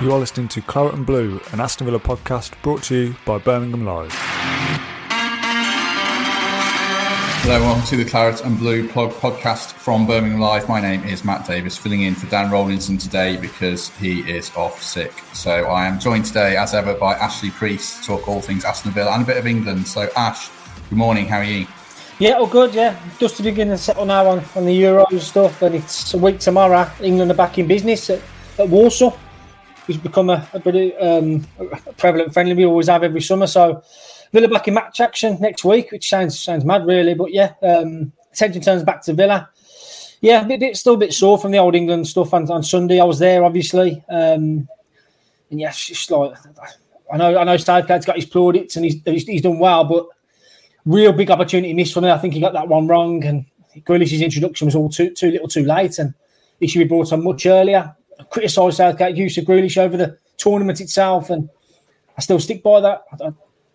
You are listening to Claret and Blue, an Aston Villa podcast brought to you by Birmingham Live. Hello, welcome to the Claret and Blue podcast from Birmingham Live. My name is Matt Davis, filling in for Dan Rolinson today because he is off sick. So I am joined today, as ever, by Ashley Preece to talk all things Aston Villa and a bit of England. So, Ash, good morning. How are you? Yeah, all good. Yeah, just to begin to settle now on, on the Euros stuff, and it's a week tomorrow. England are back in business at, at Walsall, which become a, a pretty um, a prevalent friendly we always have every summer. So Villa back in match action next week, which sounds sounds mad, really. But yeah, um, attention turns back to Villa. Yeah, a bit, still a bit sore from the old England stuff on, on Sunday. I was there, obviously, um, and yeah, like I know I know Southgate's got his plaudits and he's, he's he's done well, but real big opportunity missed for me. I think he got that one wrong, and Grealish's introduction was all too too little, too late, and he should be brought on much earlier. Criticised Southgate use of Grealish over the tournament itself, and I still stick by that. I,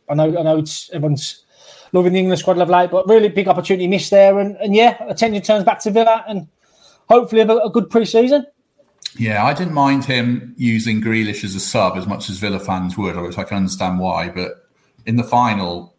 I know, I know, it's everyone's loving the England squad of late, but really big opportunity missed there, and, and yeah, attention turns back to Villa, and hopefully have a, a good pre-season. Yeah, I didn't mind him using Grealish as a sub as much as Villa fans would, which I can understand why. But in the final,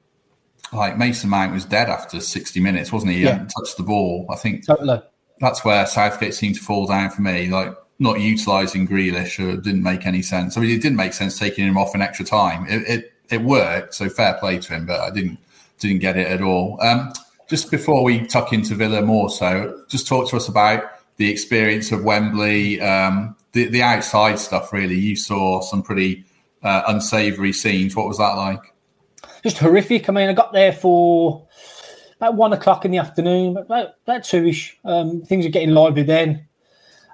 like Mason Mount was dead after 60 minutes, wasn't he? He yeah. hadn't touched the ball. I think totally. that's where Southgate seemed to fall down for me. Like not utilising Grealish or didn't make any sense. I mean, it didn't make sense taking him off in extra time. It, it, it worked, so fair play to him, but I didn't didn't get it at all. Um, just before we tuck into Villa more, so just talk to us about the experience of Wembley, um, the the outside stuff. Really, you saw some pretty uh, unsavoury scenes. What was that like? just horrific. I mean, I got there for about one o'clock in the afternoon, about, about two ish. Um, things were getting lively then.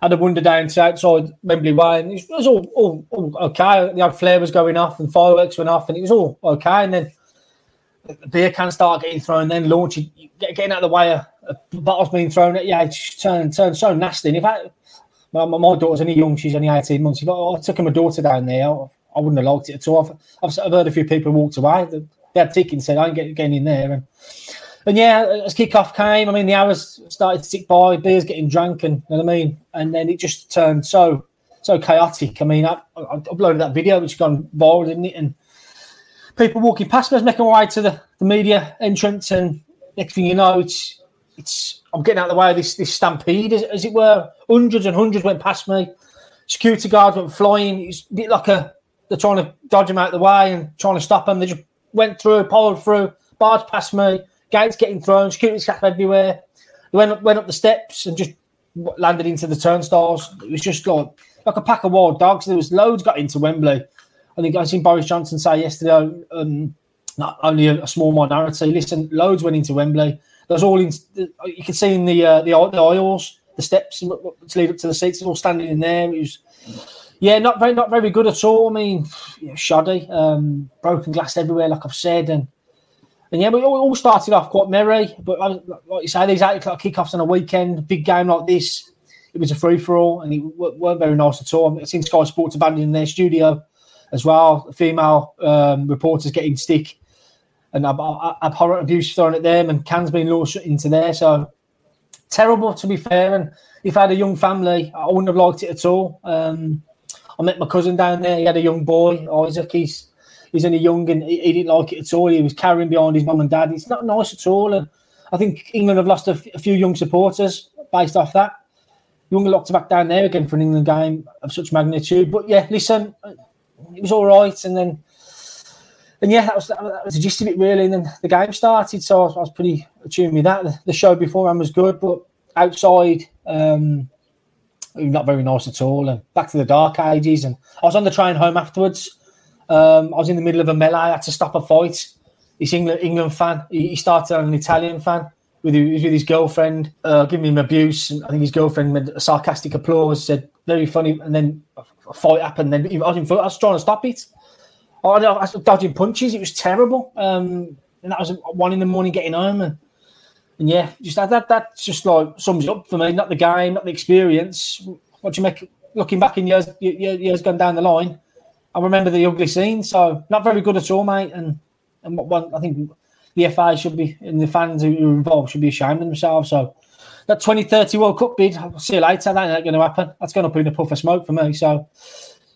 Had a wonder down to outside Wembley Way, and it was all, all, all okay. The flare was going off, and fireworks went off, and it was all okay. And then the beer can start getting thrown, then launching, getting out of the way, of, a bottle's being thrown at. Yeah, it just turned, turned so nasty. And if I, my, my daughter's only young, she's only 18 months. If I, I took my daughter down there, I, I wouldn't have liked it at all. I've, I've, heard a few people walked away they had tickets said I ain't get, getting in there. And and yeah, as kickoff came, I mean the hours started to tick by, beers getting drunk, and you know what I mean, and then it just turned so so chaotic. I mean, I, I uploaded that video which gone viral, didn't it? And people walking past me, making my way to the, the media entrance, and next thing you know, it's it's I'm getting out of the way of this this stampede, as, as it were. Hundreds and hundreds went past me. Security guards went flying. It's a bit like a they're trying to dodge them out of the way and trying to stop them. They just went through, powered through, barged past me, gates getting thrown, security staff everywhere. They went up, went up the steps and just landed into the turnstiles. It was just like like a pack of wild dogs. There was loads got into Wembley. I think I seen Boris Johnson say yesterday, um, not only a, a, small minority. Listen, loads went into Wembley. There's all in. You can see in the uh, the, the aisles, the steps to lead up to the seats. all standing in there. It was yeah, not very, not very good at all. I mean, yeah, shoddy, um, broken glass everywhere, like I've said, and and yeah, we all started off quite merry. But like you say, these eight o'clock kickoffs on a weekend, big game like this, it was a free for all, and it weren't very nice at all. I've seen Sky Sports abandoning their studio as well. Female um, reporters getting stick and abhorrent abuse thrown at them, and cans being launched into there. So terrible, to be fair. And if I had a young family, I wouldn't have liked it at all. Um, I met my cousin down there. He had a young boy, Isaac. He's he's only young and he, he, didn't like it at all. He was carrying behind his mum and dad. It's not nice at all. And I think England have lost a, f- a few young supporters based off that. Young locked back down there again for an England game of such magnitude. But yeah, listen, it was all right. And then, and yeah, that was that was the gist of it really. And then the game started, so I was, I was pretty attuned with that. The, the show beforehand was good, but outside. Um, not very nice at all. And back to the dark ages. And I was on the train home afterwards. Um, I was in the middle of a melee. I had to stop a fight. This England England fan. He, he started on an Italian fan with his, with his girlfriend, uh, giving him abuse. And I think his girlfriend made a sarcastic applause, said very funny. And then a fight happened. Then I was, in, I was trying to stop it. I was dodging punches. It was terrible. Um, and that was one in the morning getting home and and yeah, just that, that that just like sums up for me. Not the game, not the experience. What do you make looking back in years years gone down the line? I remember the ugly scene, so not very good at all, mate. And and what one I think the FA should be and the fans who are involved should be ashamed of themselves. So that 2030 World Cup bid, I'll see you later. That ain't going to happen. That's going to be in a puff of smoke for me. So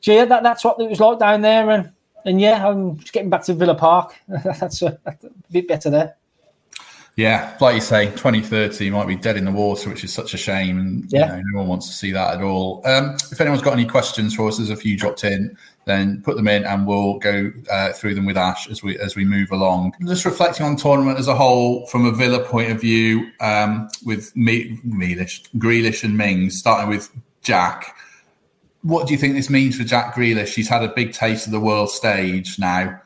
so yeah, that, that's what it was like down there, and and yeah, I'm just getting back to Villa Park. that's, a, that's a bit better there. Yeah, like you say, 2030 might be dead in the water, which is such a shame. And yeah. you know, no one wants to see that at all. Um, if anyone's got any questions for us, there's a few dropped in, then put them in and we'll go uh, through them with Ash as we as we move along. Just reflecting on tournament as a whole from a Villa point of view, um, with Me- Mealish, Grealish and Mings, starting with Jack. What do you think this means for Jack Grealish? He's had a big taste of the world stage now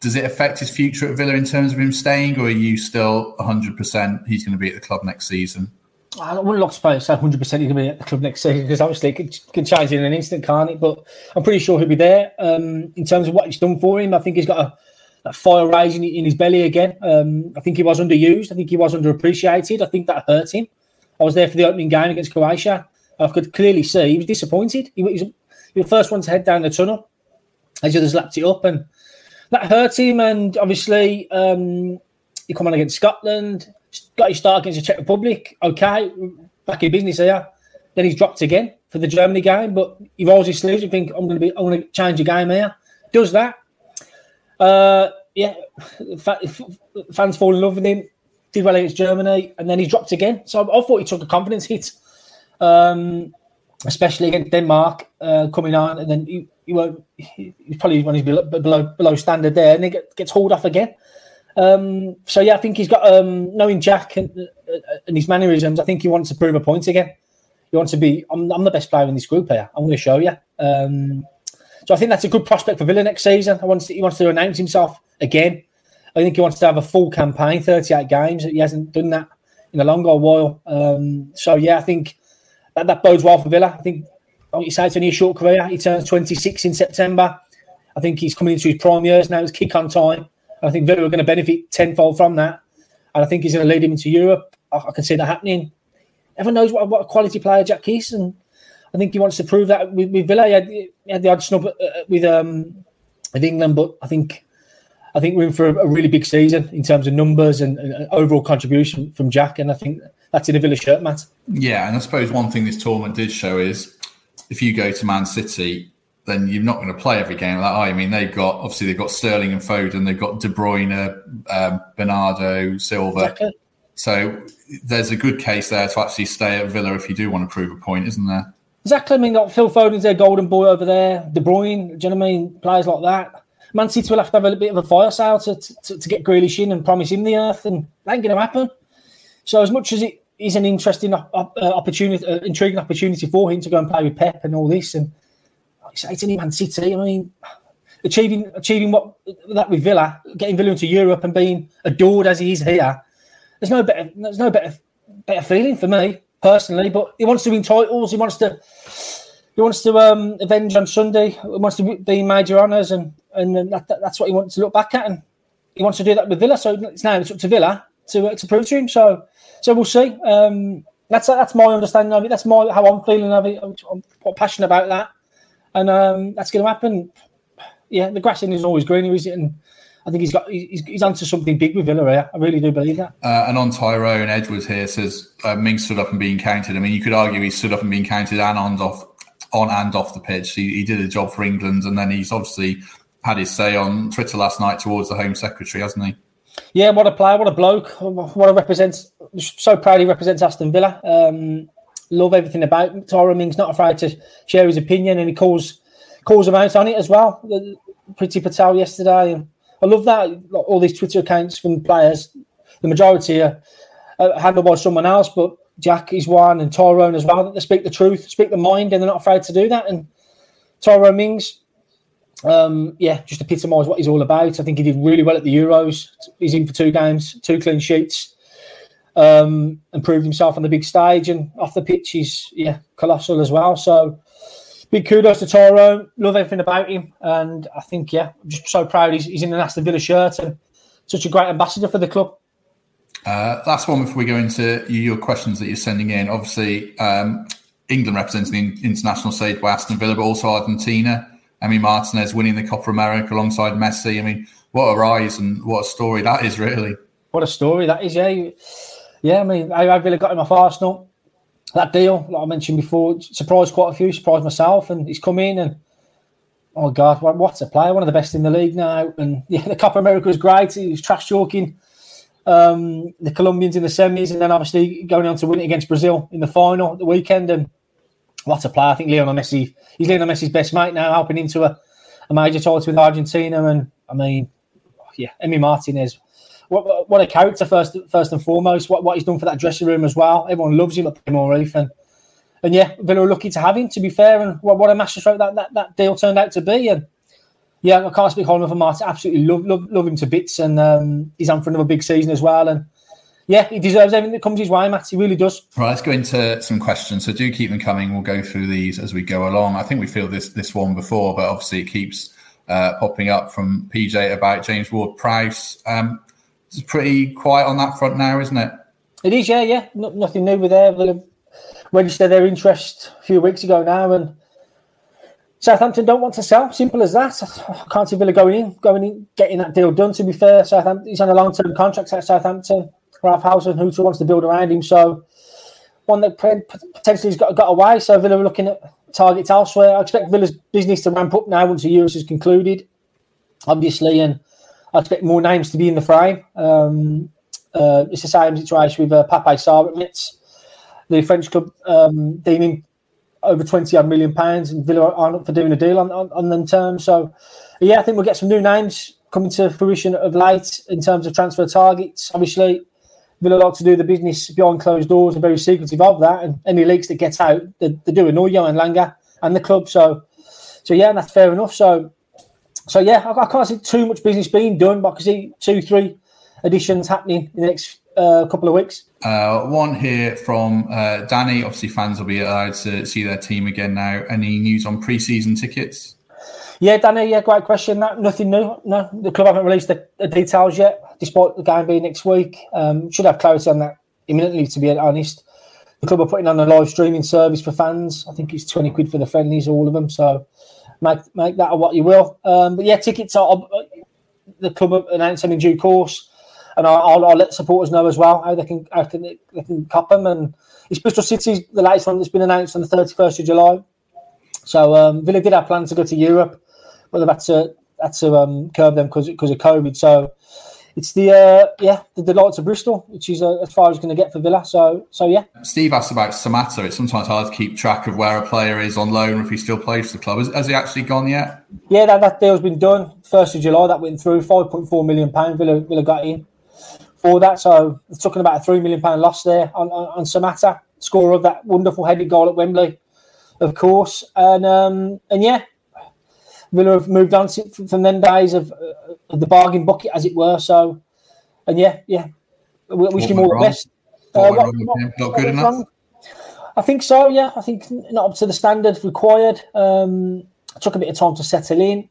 does it affect his future at Villa in terms of him staying, or are you still 100% he's going to be at the club next season? I wouldn't look to say 100% he's going to be at the club next season because obviously it can, change in an instant, can't it? But I'm pretty sure he'll be there. Um, in terms of what he's done for him, I think he's got a, a fire rising in his belly again. Um, I think he was underused. I think he was underappreciated. I think that hurt him. I was there for the opening game against Croatia. I could clearly see he was disappointed. He was, he was the first one to head down the tunnel as others lapped it up. And that hurt him. And obviously, um, he come on against Scotland, got his start against the Czech Republic. Okay, back in business here. Then he's dropped again for the Germany game, but he rolls his sleeves and think I'm going to be, I'm going to change the game here. Does that? Uh, yeah, fans fall in love with him. Did well against Germany, and then he dropped again. So I, thought he took a confidence hit, um, especially against Denmark uh, coming on, and then he, he won't. He's probably when he's below, below below standard there, and he gets hauled off again. Um, so yeah, I think he's got um, knowing Jack and, uh, and his mannerisms. I think he wants to prove a point again. He wants to be. I'm, I'm the best player in this group here. I'm going to show you. Um, so I think that's a good prospect for Villa next season. I he wants to announce himself again. I think he wants to have a full campaign, 38 games. He hasn't done that in a longer while. Um, so yeah, I think that, that bodes well for Villa. I think like you say, it's only a short career. He turns 26 in September. I think he's coming into his prime years now. It's kick on time. I think Villa are going to benefit tenfold from that. And I think he's going to lead him into Europe. I, I can see that happening. Everyone knows what, what a quality player Jack. And I think he wants to prove that with, with Villa. He had, he had, the odd snub uh, with um, with England, but I think I think we're in for a, a really big season in terms of numbers and, and, overall contribution from Jack. And I think that's in a Villa shirt, Matt. Yeah, and I suppose one thing this tournament did show is if you go to Man City, then you're not going to play every game like I mean, they've got obviously they've got Sterling and Foden, they've got De Bruyne, um, Bernardo, Silva. Exactly. So there's a good case there to actually stay at Villa if you do want to prove a point, isn't there? Exactly. I mean, got Phil Foden's their golden boy over there. De Bruyne, do you know what I mean? Players like that. Man City will have to have a bit of a fire sale to, to, to get Grealish in and promise him the earth, and that ain't going to happen. So as much as it is an interesting uh, opportunity, uh, intriguing opportunity for him to go and play with Pep and all this. And only Man City. I mean, achieving achieving what that with Villa, getting Villa into Europe and being adored as he is here. There's no better. There's no better better feeling for me personally. But he wants to win titles. He wants to. He wants to um, avenge on Sunday. He wants to be major honours, and and that, that, that's what he wants to look back at. And he wants to do that with Villa. So it's now it's up to Villa to uh, to prove to him. So so we'll see. Um, that's that's my understanding of it. That's my how I'm feeling of it. I'm, I'm quite passionate about that, and um, that's going to happen. Yeah, the grass is always greener, is it? And I think he's got he's, he's onto something big with Villa here. I really do believe that. Uh, and on Tyrone Edwards here says uh, Ming stood up and being counted. I mean, you could argue he stood up and being counted and on off on and off the pitch. He, he did a job for England, and then he's obviously had his say on Twitter last night towards the Home Secretary, hasn't he? Yeah, what a player, what a bloke, what a represents. So proud he represents Aston Villa. Um, love everything about him. Tyrone Mings not afraid to share his opinion, and he calls calls him out on it as well. Priti Patel yesterday, I love that. All these Twitter accounts from players, the majority are handled by someone else, but Jack is one, and Tyrone as well. They speak the truth, speak the mind, and they're not afraid to do that. And Tyrone Mings, um, yeah, just epitomise what he's all about. I think he did really well at the Euros. He's in for two games, two clean sheets, um, and proved himself on the big stage. And off the pitch, he's yeah colossal as well. So big kudos to Toro. Love everything about him, and I think yeah, I'm just so proud he's, he's in an Aston Villa shirt and such a great ambassador for the club. Uh, last one before we go into your questions that you're sending in. Obviously, um, England representing the international stage by Aston Villa, but also Argentina. Emi Martinez winning the Copa America alongside Messi. I mean, what a rise and what a story that is, really. What a story that is, yeah. Yeah, I mean, I, I really got him off Arsenal. That deal, like I mentioned before, surprised quite a few, surprised myself, and he's come in and oh God, what, what's a player? One of the best in the league now. And yeah, the Copa America was great. He was trash talking um, the Colombians in the semis, and then obviously going on to win it against Brazil in the final the weekend. And what a player! I think Lionel Messi. He's Lionel Messi's best mate now, helping into a, a major title with Argentina. And I mean, yeah, Emi Martinez. What, what a character first first and foremost. What, what he's done for that dressing room as well. Everyone loves him at Premier Reef, and and yeah, Villa are lucky to have him. To be fair, and what, what a masterstroke that, that that deal turned out to be. And yeah, I can't speak highly of Martin. Absolutely love, love, love him to bits, and um, he's on for another big season as well. And yeah, he deserves everything that comes his way, Matt. He really does. Right, let's go into some questions. So do keep them coming. We'll go through these as we go along. I think we feel this this one before, but obviously it keeps uh, popping up from PJ about James Ward Prowse. Um, it's pretty quiet on that front now, isn't it? It is, yeah, yeah. No, nothing new with there. They registered their interest a few weeks ago now, and Southampton don't want to sell. Simple as that. I can't see Villa going in, going in, getting that deal done. To be fair, Southampton he's on a long-term contract at Southampton. Ralph Hasenhüttl wants to build around him, so one that potentially has got got away. So Villa are looking at targets elsewhere. I expect Villa's business to ramp up now once the Euros is concluded, obviously, and I expect more names to be in the frame. Um, uh, it's the same situation with uh, Pape Sarr at. The French club um, deeming over 20 odd million pounds, and Villa aren't for doing a deal on, on, on them terms. So, yeah, I think we'll get some new names coming to fruition of late in terms of transfer targets. Obviously, Villa like to do the business behind closed doors and very secretive of that. And any leaks that get out, they, they do annoy Johan Lange and the club. So, so yeah, that's fair enough. So, so yeah, I, I can't see too much business being done, but I can see two, three additions happening in the next uh, couple of weeks. Uh, one here from uh, Danny. Obviously, fans will be allowed to see their team again now. Any news on pre-season tickets? Yeah, Danny. Yeah, great question. That nothing new. No, the club haven't released the, the details yet, despite the game being next week. Um, should have clarity on that imminently. To be honest, the club are putting on a live streaming service for fans. I think it's twenty quid for the friendlies, all of them. So make make that what you will. Um, but yeah, tickets are the club announced them in due course and I'll, I'll, let supporters know as well how they can how can they, they can cop them. And it's Bristol City, the latest one that's been announced on the thirty first of July. So um, Villa did have plans to go to Europe, but they've had to had to um, curb them because of COVID. So it's the uh, yeah the delights of Bristol, which is uh, as far as going to get for Villa. So so yeah. Steve asked about Samatta. It's sometimes hard to keep track of where a player is on loan if he still plays for the club. Has, has he actually gone yet? Yeah, that, that deal's been done. First of July, that went through. Five point four million pound. Villa Villa got in for that. So talking about a three million pound loss there on, on, on Samatta, score of that wonderful headed goal at Wembley, of course. And um, and yeah, Villa have moved on to, from them days of, uh, of, the bargain bucket, as it were. So and yeah, yeah, we wish him all the best. Uh, what, what, not good enough. Wrong? I think so. Yeah, I think not up to the standard required. Um, took a bit of time to settle in.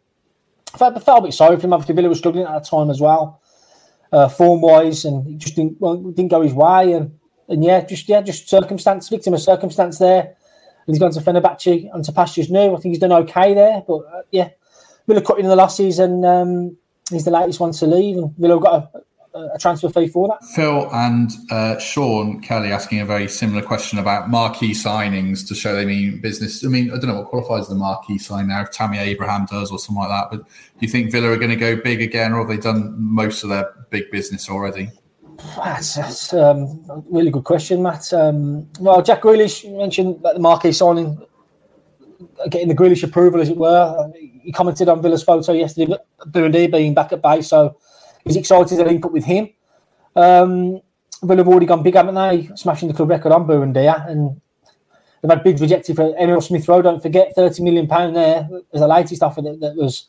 I felt, I felt a bit sorry for him. Obviously, Villa was struggling at that time as well uh, form wise, and he just didn't well, didn't go his way, and and yeah, just yeah, just circumstance, victim of circumstance there. He's gone to Fenerbahce and to pastures new. I think he's done okay there, but uh, yeah, Villa cut in the losses, and um, he's the latest one to leave, and Villa got a, a transfer fee for that. Phil and uh, Sean Kelly asking a very similar question about marquee signings to show they mean business. I mean, I don't know what qualifies as the marquee sign now, if Tammy Abraham does or something like that. But do you think Villa are going to go big again, or have they done most of their big business already? That's, that's um, a really good question, Matt. Um, well, Jack Grealish mentioned that the marquee signing, getting the Grealish approval, as it were. He commented on Villa's photo yesterday, Buendia being back at base, so he's excited to link up with him. Um, Villa have already gone big, haven't they? Smashing the club record on Buendia, and they've had bids rejected for Emil Smith Rowe. Don't forget, thirty million pound there was the latest offer that, that was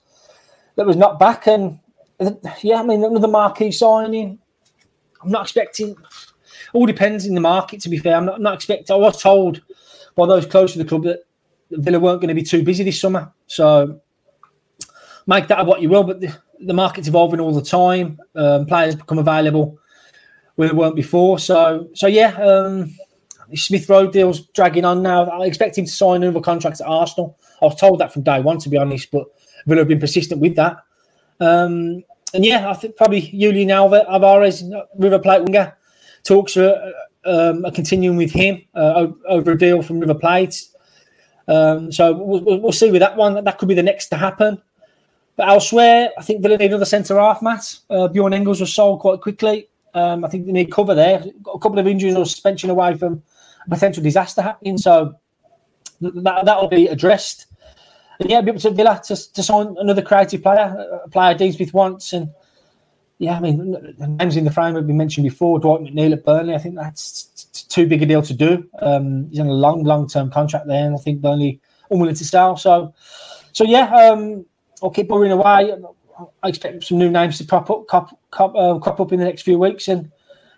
that was not back. And yeah, I mean another marquee signing. I'm not expecting. All depends in the market. To be fair, I'm not, not expecting. I was told by those close to the club that Villa weren't going to be too busy this summer. So make that what you will, but. The, the market's evolving all the time. Um, players become available where they weren't before. So, so yeah, um, Smith Rowe deal's dragging on now. I expect him to sign another contract at Arsenal. I was told that from day one, to be honest, but Villa have been persistent with that. Um, and yeah, I think probably Julian Alvarez, River Plate winger, talks are, um, are continuing with him uh, over a deal from River Plate. Um, so we'll, we'll, see with that one. That could be the next to happen. But elsewhere, I think Villa need another centre half, Matt. Uh, Bjorn Engels was sold quite quickly. Um, I think they need cover there. Got a couple of injuries or suspension away from potential disaster happening. So that, that'll be addressed. And yeah, be able to Villa to, to sign another creative player, a player Dean Smith wants. And yeah, I mean, names in the frame have been mentioned before. Dwight McNeil at Burnley. I think that's too big a deal to do. Um, he's on a long, long term contract there, and I think Burnley unwilling to sell. So, so yeah, um, I'll keep worrying away. I expect some new names to crop up, crop, uh, crop up in the next few weeks, and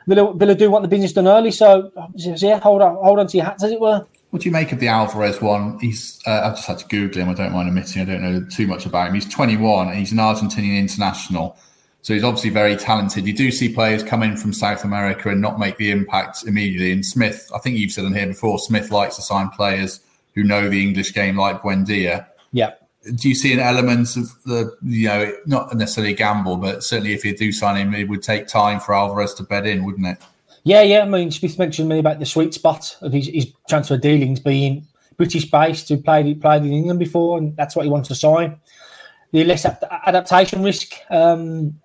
Villa, Villa do want the business done early. So, so yeah, hold on, hold on to your hats, as it were. What do you make of the Alvarez one? He's uh, I've just had to Google him. I don't mind admitting I don't know too much about him. He's 21 and he's an Argentinian international. So he's obviously very talented. You do see players come in from South America and not make the impact immediately. And Smith, I think you've said on here before, Smith likes to sign players who know the English game like Buendia. Yeah. Do you see an element of the, you know, not necessarily a gamble, but certainly if you do sign him, it would take time for Alvarez to bed in, wouldn't it? Yeah, yeah. I mean, Smith mentioned me about the sweet spot of his, his transfer dealings being British based, who played played in England before, and that's what he wants to sign. The less adaptation risk. Um,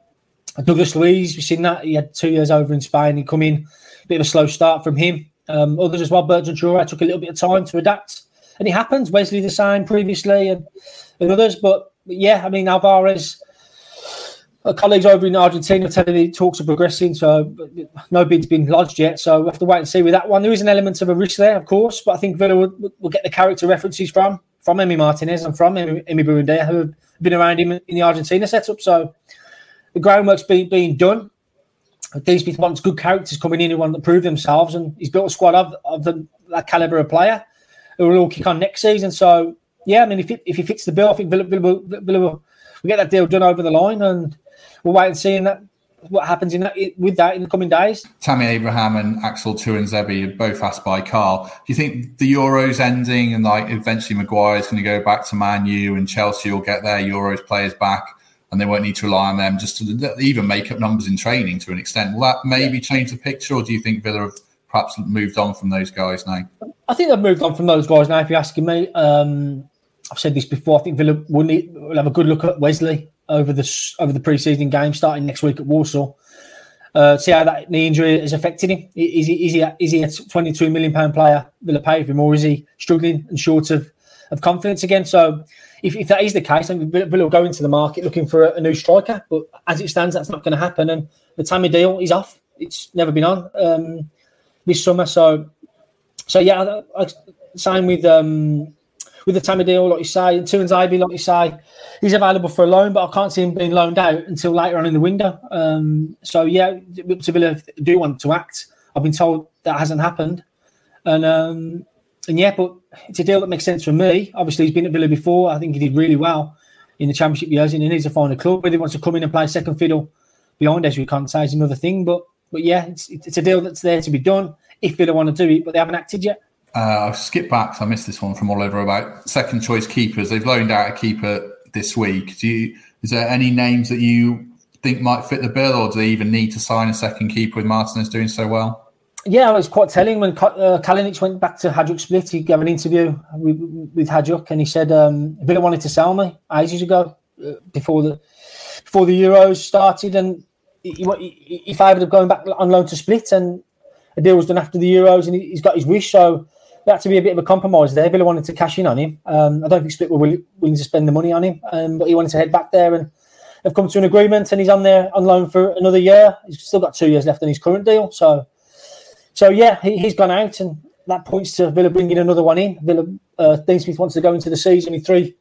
Douglas Luiz, we've seen that he had two years over in Spain. He come in, a bit of a slow start from him. Um, others as well. Bertrand Traore took a little bit of time to adapt, and it happens. Wesley the same previously, and, and others. But, but yeah, I mean Alvarez colleagues over in Argentina telling me talks are progressing, so no bid's been lodged yet. So we'll have to wait and see with that one. There is an element of a risk there, of course, but I think Villa will, will get the character references from from Emi Martinez and from Emi, Emi who have been around him in the Argentina setup. So the groundwork's been being done. Dean Smith wants good characters coming in who want to prove themselves, and he's built a squad of, of the, that caliber of player who will all kick on next season. So yeah, I mean, if, it, if he fits the bill, I think Villa, Villa, Villa, Villa will, will get that deal done over the line and we'll wait and see in that what happens in that with that in the coming days. Tammy Abraham and Axel Tuanzebe are both asked by Carl. Do you think the Euros ending and like eventually Maguire is going to go back to Man U and Chelsea will get their Euros players back and they won't need to rely on them just to even make up numbers in training to an extent? Will that maybe yeah. change the picture, or do you think Villa have perhaps moved on from those guys now? I think they've moved on from those guys now. If you're asking me, um, I've said this before. I think Villa will, need, will have a good look at Wesley over the over the preseason game starting next week at Walsall. Uh, see how that knee injury has affected him. Is he is he a, is he a twenty two million pound player? Will it pay for him, or is he struggling and short of, of confidence again? So, if, if that is the case, then Villa will go into the market looking for a, a, new striker. But as it stands, that's not going to happen. And the Tammy deal is off. It's never been on um, this summer. So, so yeah, I, I, same with um, with the Tammy deal, like you say, and Tuanzebe, like you say he's available for a loan, but I can't see him being loaned out until later on in the window. Um, so yeah, Villa do want to act. I've been told that hasn't happened, and um, and yeah, but it's a deal that makes sense for me. Obviously, he's been at Villa before. I think he did really well in the Championship years, and he needs to find a club. Whether he wants to come in and play second fiddle behind Ezri Konsa is another thing. But but yeah, it's it's a deal that's there to be done if Villa want to do it, but they haven't acted yet. Uh, I'll skip back. So I missed this one from Oliver about second choice keepers. They've loaned out a keeper this week. Do you, is there any names that you think might fit the bill, or do they even need to sign a second keeper with Martinez doing so well? Yeah, it was quite telling when uh, Kalinic went back to Hajduk Split. He gave an interview with, with Hajduk, and he said um, Villa wanted to sell me ages ago uh, before the before the Euros started, and he, he, he favoured going back on loan to Split, and a deal was done after the Euros, and he, has got his wish. So had to be a bit of a compromise there. Villa wanted to cash in on him. Um, I don't think Split were willing, to spend the money on him, um, but he wanted to head back there and have come to an agreement. And he's on there on loan for another year. He's still got two years left on his current deal. So, so yeah, he, has gone out, and that points to Villa bringing another one in. Villa, uh, Dean Smith wants to go into the season with three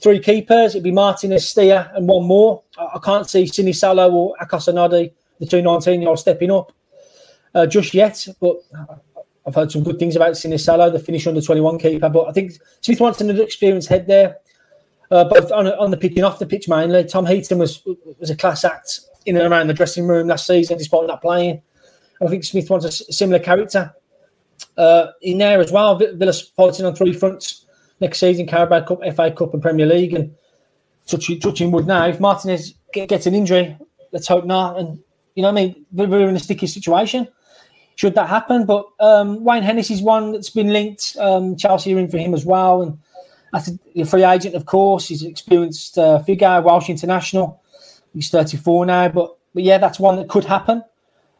three keepers. It'd be Martinez, Steer, and one more. I, I can't see Sinisalo or Akos Anadi, the two 19 year olds, stepping up uh, just yet. But I've heard some good things about Sinisalo, the Finnish under 21 keeper, but I think Smith wants another experienced head there, uh, both on, on the pitch and off the pitch mainly. Tom Heaton was was a class act in and around the dressing room last season, despite not playing. I think Smith wants a similar character uh, in there as well. Villa's fighting on three fronts next season: Carabao Cup, FA Cup, and Premier League. And touching, touching wood now, if Martinez gets an injury, let's hope not. And you know, what I mean, we're in a sticky situation should that happen. But um, Wayne Hennessy's one that's been linked. Um, Chelsea are in for him as well, and As a free agent, of course, he's an experienced uh, figure, Welsh international. He's 34 now, but but yeah, that's one that could happen.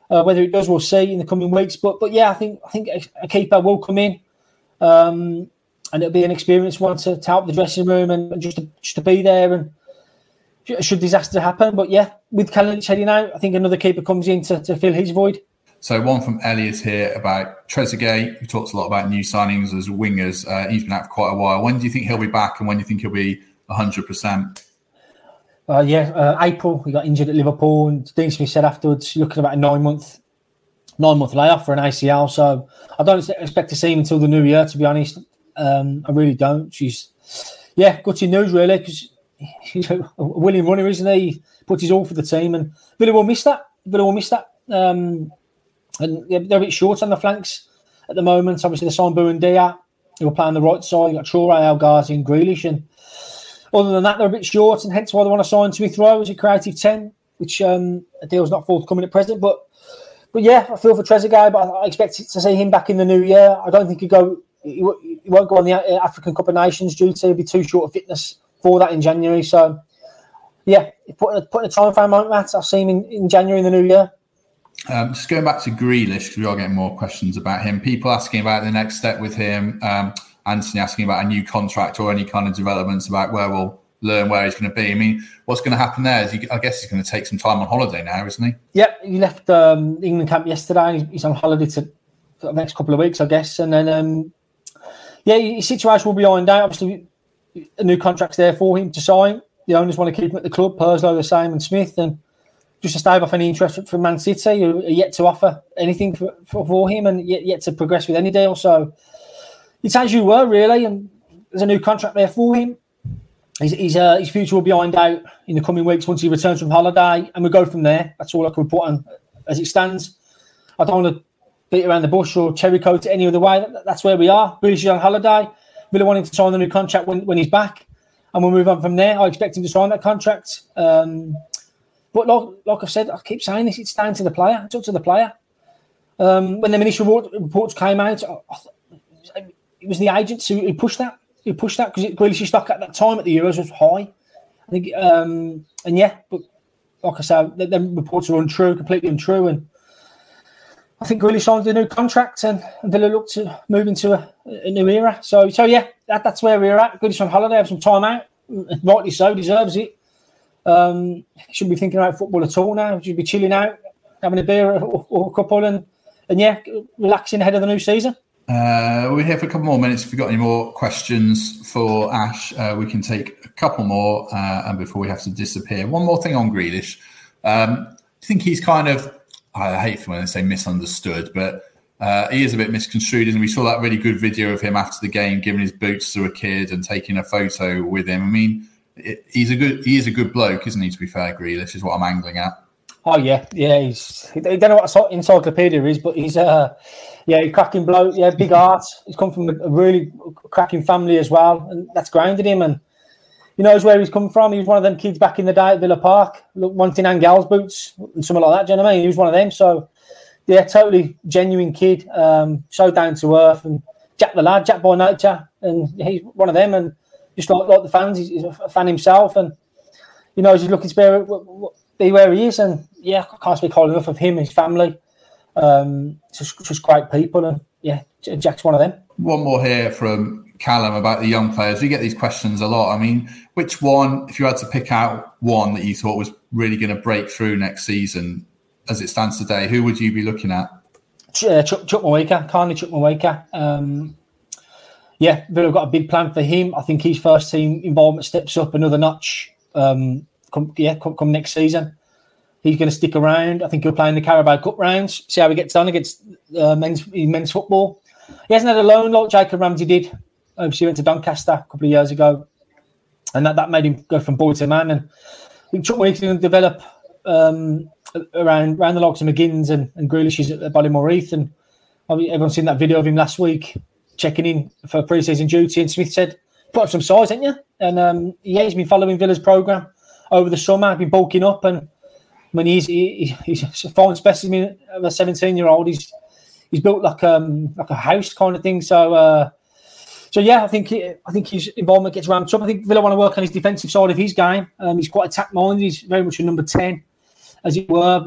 Uh, whether it does, we'll see in the coming weeks. But but yeah, I think I think a keeper will come in, um, and it'll be an experience one to, to help the dressing room and, and just to, just to be there and should disaster happen. But yeah, with Kalinic heading out, I think another keeper comes in to, to fill his void. So one from Elliot here about Trezeguet, who talks a lot about new signings as wingers. Uh, he's been out for quite a while. When do you think he'll be back, and when do you think he'll be hundred percent? Uh, yeah, uh, April. He got injured at Liverpool, and Dean Smith said afterwards, looking about a nine month, nine month layoff for an ACL. So I don't expect to see him until the new year. To be honest, um, I really don't. She's, yeah, gutting news really because he's a willing runner, isn't he? he? Puts his all for the team, and Villa will miss that. Villa will miss that. Um, and they're a bit short on the flanks at the moment. Obviously, the signed Buendia, who will play on the right side. You've got Traore, El Ghazi, and Grealish, and other than that, they're a bit short, and hence why they want to sign Smith Rowe as a creative 10, which um, a deal's not forthcoming at present. But but yeah, I feel for Trezeguet, but I expect to see him back in the new year. I don't think he'll go. He won't go on the uh, African Cup of Nations due to be too short of fitness for that in January. So yeah, putting a, putting a time frame on that, I'll see him in, in January in the new year. Um, just going back to Grealish, because we are getting more questions about him. People asking about the next step with him. Um, Anthony asking about a new contract or any kind of developments about where we'll learn where he's going to be. I mean, what's going to happen there is he, I guess he's going to take some time on holiday now, isn't he? Yeah, he left um, England camp yesterday. He's on holiday to, for the next couple of weeks, I guess. And then, um, yeah, his situation will be ironed out. Obviously, a new contract's there for him to sign. The owners want to keep him at the club. Purslow the same, and Smith, and just to stave off any interest from Man City, who are yet to offer anything for, for, him and yet, yet to progress with any deal. So it's as you were, really. And there's a new contract there for him. His, his, uh, his future will be ironed out in the coming weeks once he returns from holiday, and we go from there. That's all I can report on as it stands. I don't want to beat around the bush or cherry coat it any other way. That's where we are. Is on holiday. Really wanting to sign the new contract when, when he's back, and we'll move on from there. I expect him to sign that contract. Um, but like, like I've said, I keep saying this, it's down to the player. It's up to the player. Um, when the initial reports came out, it was the agents who, who pushed that. Who pushed that because Grealish's stock at that time at the Euros was high. I think, um, and yeah, but like I said, the, the reports are untrue, completely untrue, and I think Grealish signed a new contract, and, and Villa look to move into a, a, new era. So, so yeah, that, that's where we're at. Grealish on holiday, have some time out, rightly so, deserves it. Um, shouldn't be thinking about football at all now. Should be chilling out, having a beer or, or a couple, and and yeah, relaxing ahead of the new season. Uh, we're here for a couple more minutes. If you've got any more questions for Ash, uh, we can take a couple more uh, and before we have to disappear. One more thing on Grealish. Um, I think he's kind of, I hate when I say misunderstood, but uh, he is a bit misconstrued. And we saw that really good video of him after the game giving his boots to a kid and taking a photo with him. I mean, he's a good, he is a good bloke, isn't he? To be fair, Grealish is what I'm angling at. Oh yeah, yeah. He's, I don't know what encyclopedia is, but he's uh yeah, cracking bloke. Yeah, big heart. He's come from a really cracking family as well, and that's grounded him. And he knows where he's come from. He was one of them kids back in the day at Villa Park, wanting Angel's boots and something like that. Do you know what I mean? He was one of them. So yeah, totally genuine kid. Um, so down to earth and Jack the lad, Jack by nature, and he's one of them. And just like like the fans, he's a fan himself, and you know, he's looking to be where he is. And yeah, I can't speak highly enough of him, his family. Um, just, just great people, and yeah, Jack's one of them. One more here from Callum about the young players. We get these questions a lot. I mean, which one, if you had to pick out one that you thought was really going to break through next season, as it stands today, who would you be looking at? Uh, Chuck, Chuck Mweka, Carney Chuck Mweka. Um, yeah, Villa got a big plan for him. I think his first team involvement steps up another notch. Um, come, yeah, come, come next season. He's going to stick around. I think he'll play in the Carabao Cup rounds. See how he gets on against uh, men's men's football. He hasn't had a loan like Jacob Ramsey did. Obviously, went to Doncaster a couple of years ago, and that, that made him go from boy to man. And I think Chuck Weeks going to develop um, around around the likes of McGinns and, and Grealish at Bodymoor Heath. And everyone's seen that video of him last week checking in for pre-season duty. And Smith said, "Put up some size, ain't you?" And um, yeah, he's been following Villa's program over the summer. I've Been bulking up and I mean, he's he, he's a fine specimen of a 17 year old. He's he's built like um like a house kind of thing. So uh, so yeah, I think I think his involvement gets ramped up. I think Villa want to work on his defensive side of his game. Um, he's quite attack minded. He's very much a number ten, as it were.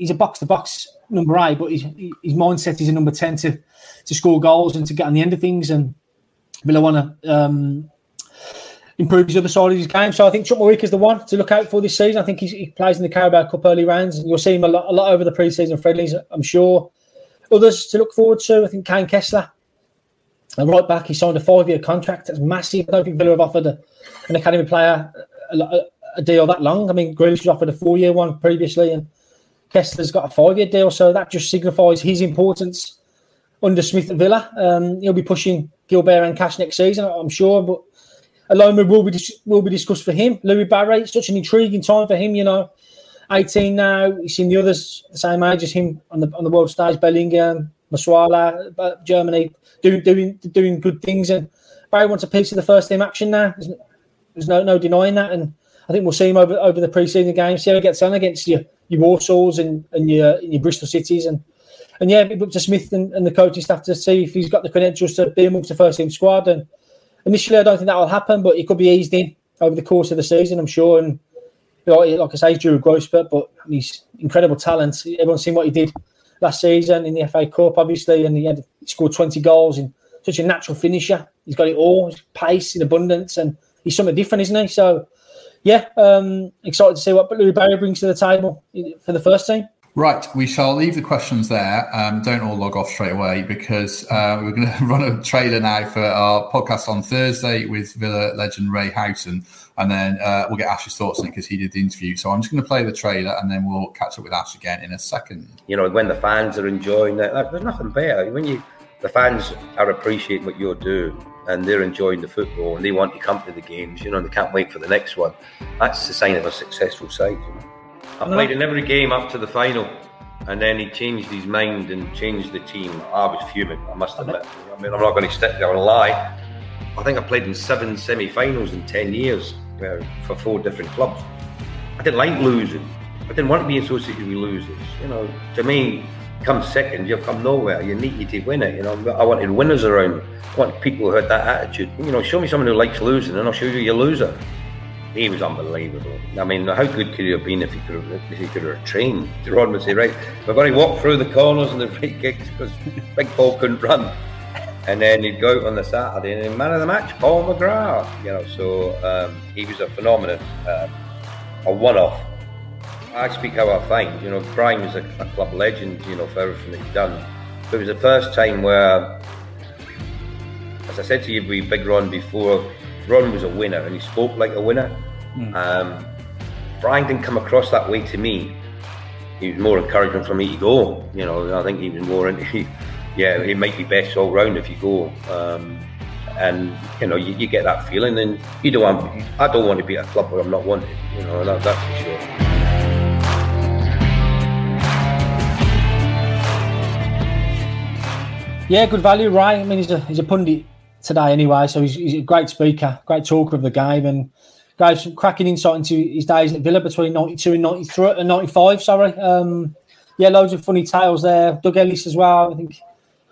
He's a box to box number eight, but his, his mindset is a number ten to to score goals and to get on the end of things. And Villa want to um, improve his other side of his game. So I think Chuck is the one to look out for this season. I think he plays in the Carabao Cup early rounds, and you'll see him a lot, a lot over the pre-season friendlies. I'm sure. Others to look forward to. I think Kaine Kesler, and right back, he signed a five-year contract. That's massive. I don't think Villa have offered a, an academy player a, a, a, deal that long. I mean, Grealish was offered a four-year one previously, and Kesler's got a five-year deal. So that just signifies his importance under Smith at Villa. Um, he'll be pushing Gilbert and Cash next season, I'm sure. But a loan move will be will be discussed for him. Louis Barry, such an intriguing time for him. You know, 18 now. He's seen the others the same age as him on the on the world stage. Bellingham, Musiala, Germany doing doing doing good things. And Barry wants a piece of the first team action now. There's, no no denying that. And I think we'll see him over over the preseason games. See how he gets on against your your Walsalls and, and your your Bristol Cities and and yeah, up to Smith and, and the coaching staff to see if he's got the credentials to be amongst the first team squad. And initially, I don't think that will happen, but he could be eased in over the course of the season, I'm sure. And like I say, Drew Grossbert, but he's incredible talent. Everyone's seen what he did last season in the FA Cup, obviously, and he had he scored 20 goals in such a natural finisher. He's got it all, pace in abundance, and he's something different, isn't he? So, yeah, um, excited to see what Louis Barry brings to the table for the first team. Right, we shall leave the questions there. Um, don't all log off straight away because uh, we're going to run a trailer now for our podcast on Thursday with Villa legend Ray Houghton, and then uh, we'll get Ash's thoughts on it because he did the interview. So I'm just going to play the trailer, and then we'll catch up with Ash again in a second. You know, when the fans are enjoying it, like, there's nothing better when you the fans are appreciating what you're doing and they're enjoying the football and they want to come to the games. You know, and they can't wait for the next one. That's the sign of a successful side. You know? I played in every game up to the final, and then he changed his mind and changed the team. I was fuming, I must admit. I mean, I'm not going to stick there and lie. I think I played in seven semi-finals in ten years uh, for four different clubs. I didn't like losing. I didn't want to be associated with losers. You know, to me, come second, you've come nowhere. You need to win it. You know, I wanted winners around. I want people who had that attitude. You know, show me someone who likes losing, and I'll show you your loser he was unbelievable. I mean, how good could he have been if he could have, if he could have trained? Ron would say, right, we're going to walk through the corners and the free kicks because Big Paul couldn't run. And then he'd go out on the Saturday and man of the match, Paul McGrath. You know, so um, he was a phenomenon, uh, a one-off. I speak how I think. You know, Brian is a, a club legend. You know, for everything that he'd done. But it was the first time where, as I said to you, we Big Ron before Ron was a winner and he spoke like a winner. Mm. Um, Brian didn't come across that way to me. He was more encouraging for me to go. You know, I think he was more into, yeah, he might be best all round if you go. Um, and you know, you, you, get that feeling, and you don't want. I don't want to be at a club where I'm not wanted. You know, that, that's for sure. Yeah, good value, right? I mean, he's a he's a pundit today anyway. So he's, he's, a great speaker, great talker of the game, and gave some cracking insight into his days at Villa between '92 and '93 and '95. Sorry, um, yeah, loads of funny tales there. Doug Ellis as well. I think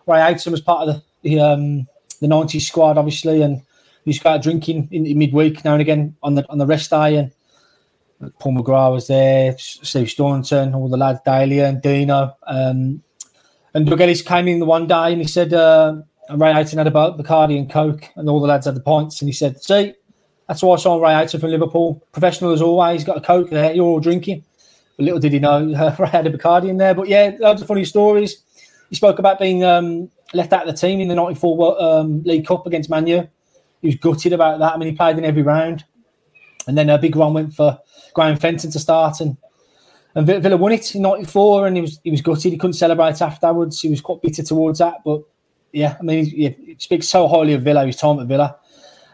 Ray Houghton was part of the the, um, the '90s squad, obviously, and he go drinking in, in, midweek now and again on the on the rest day. And Paul McGrath was there, Steve Staunton, all the lads, Daley and Dino. Um, and Doug Ellis came in the one day and he said. Uh, Ray Houghton had about Bacardi and Coke, and all the lads had the pints. And he said, "See, that's why I saw Ray Houghton from Liverpool, professional as always. Got a Coke there. You're all drinking." But little did he know, uh, Ray had a Bacardi in there. But yeah, loads of funny stories. He spoke about being um, left out of the team in the '94 um, League Cup against Manu. He was gutted about that. I mean, he played in every round, and then a Big Ron went for Graham Fenton to start, and and Villa won it in '94, and he was he was gutted. He couldn't celebrate afterwards. He was quite bitter towards that, but yeah, I mean, he, he, speaks so highly of Villa, his time at Villa.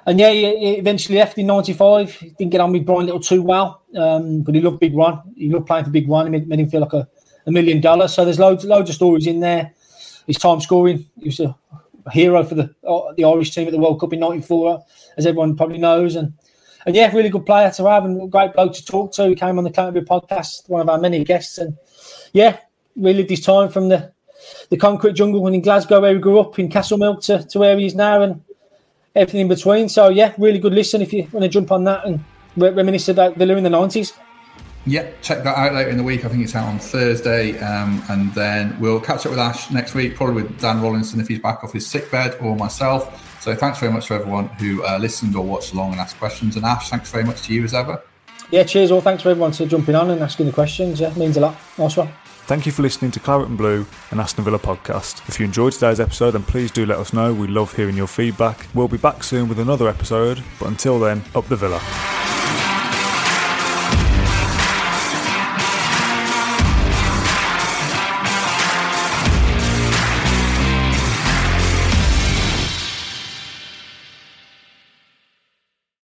And yeah, he, he eventually left in '95. He didn't get on with Brian Little too well, um, but he loved Big Ron. He loved playing for Big Ron. It made, made him feel like a, a, million dollars. So there's loads, loads of stories in there. His time scoring, he was a hero for the uh, the Irish team at the World Cup in '94, as everyone probably knows. And and yeah, really good player to have and great bloke to talk to. He came on the Claret and Blue podcast, one of our many guests, and yeah, really lived his time from the the concrete jungle in Glasgow where he grew up in Castlemilk to, to where he is now and everything in between. So yeah, really good listen if you want to jump on that and re- reminisce about Villa in the nineties. Yeah, check that out later in the week. I think it's out on Thursday, um, and then we'll catch up with Ash next week, probably with Dan Rolinson if he's back off his sick bed, or myself. So thanks very much to everyone who uh, listened or watched along and asked questions. And Ash, thanks very much to you as ever. Yeah, cheers all. Thanks for everyone for jumping on and asking the questions. Yeah, means a lot. Nice one. Thank you for listening to Claret and Blue and Aston Villa podcast. If you enjoyed today's episode, then please do let us know. We love hearing your feedback. We'll be back soon with another episode, but until then, up the Villa.